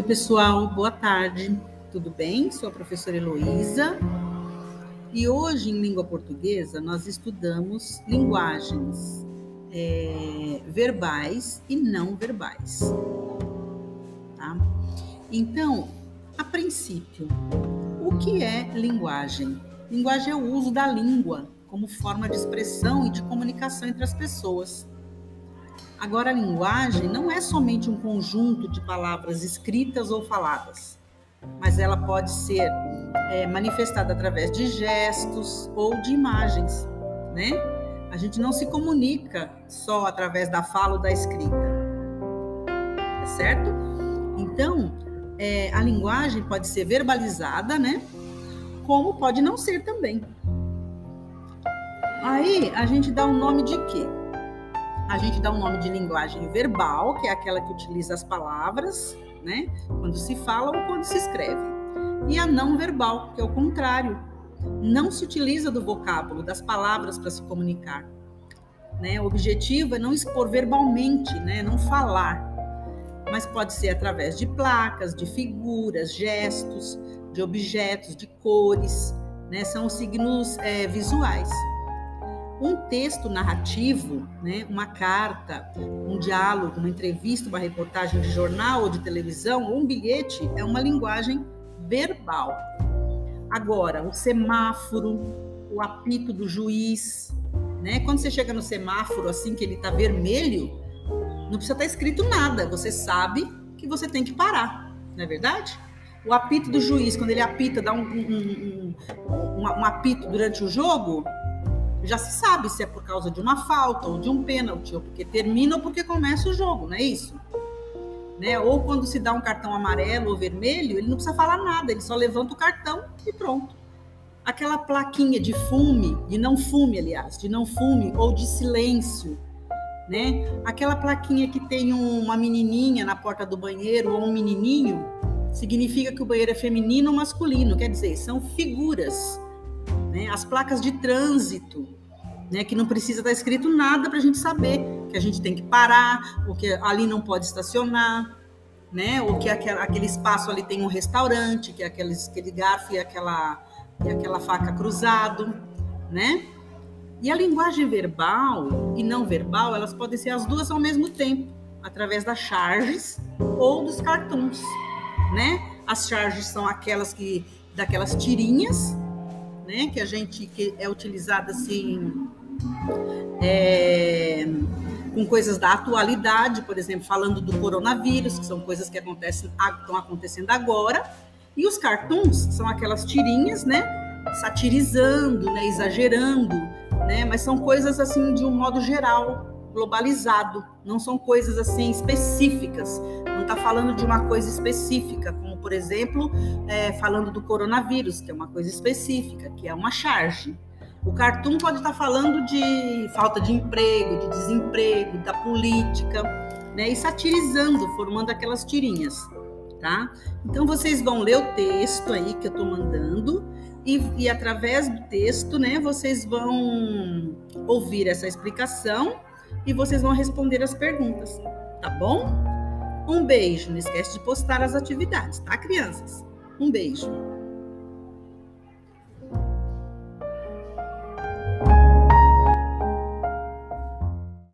Oi, pessoal, boa tarde. Tudo bem? Sou a professora Heloísa e hoje, em língua portuguesa, nós estudamos linguagens é, verbais e não verbais. Tá? Então, a princípio, o que é linguagem? Linguagem é o uso da língua como forma de expressão e de comunicação entre as pessoas. Agora, a linguagem não é somente um conjunto de palavras escritas ou faladas, mas ela pode ser é, manifestada através de gestos ou de imagens, né? A gente não se comunica só através da fala ou da escrita, tá certo? Então, é, a linguagem pode ser verbalizada, né? Como pode não ser também. Aí a gente dá o um nome de quê? A gente dá um nome de linguagem verbal, que é aquela que utiliza as palavras, né? Quando se fala ou quando se escreve. E a não verbal, que é o contrário. Não se utiliza do vocábulo, das palavras para se comunicar. Né? O objetivo é não expor verbalmente, né? não falar. Mas pode ser através de placas, de figuras, gestos, de objetos, de cores. Né? São os signos é, visuais. Um texto narrativo, né, uma carta, um diálogo, uma entrevista, uma reportagem de jornal ou de televisão, ou um bilhete, é uma linguagem verbal. Agora, o semáforo, o apito do juiz, né? Quando você chega no semáforo assim que ele está vermelho, não precisa estar tá escrito nada, você sabe que você tem que parar, não é verdade? O apito do juiz, quando ele apita, dá um, um, um, um apito durante o jogo, já se sabe se é por causa de uma falta ou de um pênalti, ou porque termina ou porque começa o jogo, não é isso? Né? Ou quando se dá um cartão amarelo ou vermelho, ele não precisa falar nada, ele só levanta o cartão e pronto. Aquela plaquinha de fume, de não fume, aliás, de não fume ou de silêncio, né? Aquela plaquinha que tem uma menininha na porta do banheiro ou um menininho, significa que o banheiro é feminino ou masculino, quer dizer, são figuras né? As placas de trânsito, né? que não precisa estar escrito nada para a gente saber que a gente tem que parar, ou que ali não pode estacionar, né? ou que aquele espaço ali tem um restaurante, que é aquele, aquele garfo e aquela, e aquela faca cruzado, né? E a linguagem verbal e não verbal, elas podem ser as duas ao mesmo tempo, através das charges ou dos cartoons, né? As charges são aquelas que daquelas tirinhas né, que a gente que é utilizada assim é, com coisas da atualidade, por exemplo, falando do coronavírus, que são coisas que acontecem estão acontecendo agora, e os cartoons são aquelas tirinhas, né, satirizando, né, exagerando, né, mas são coisas assim de um modo geral, globalizado, não são coisas assim específicas, não está falando de uma coisa específica, como por exemplo, é, falando do coronavírus, que é uma coisa específica, que é uma charge. O cartoon pode estar falando de falta de emprego, de desemprego, da política, né? E satirizando, formando aquelas tirinhas, tá? Então vocês vão ler o texto aí que eu estou mandando e, e através do texto, né? Vocês vão ouvir essa explicação e vocês vão responder as perguntas, tá bom? Um beijo, não esquece de postar as atividades, tá, crianças? Um beijo.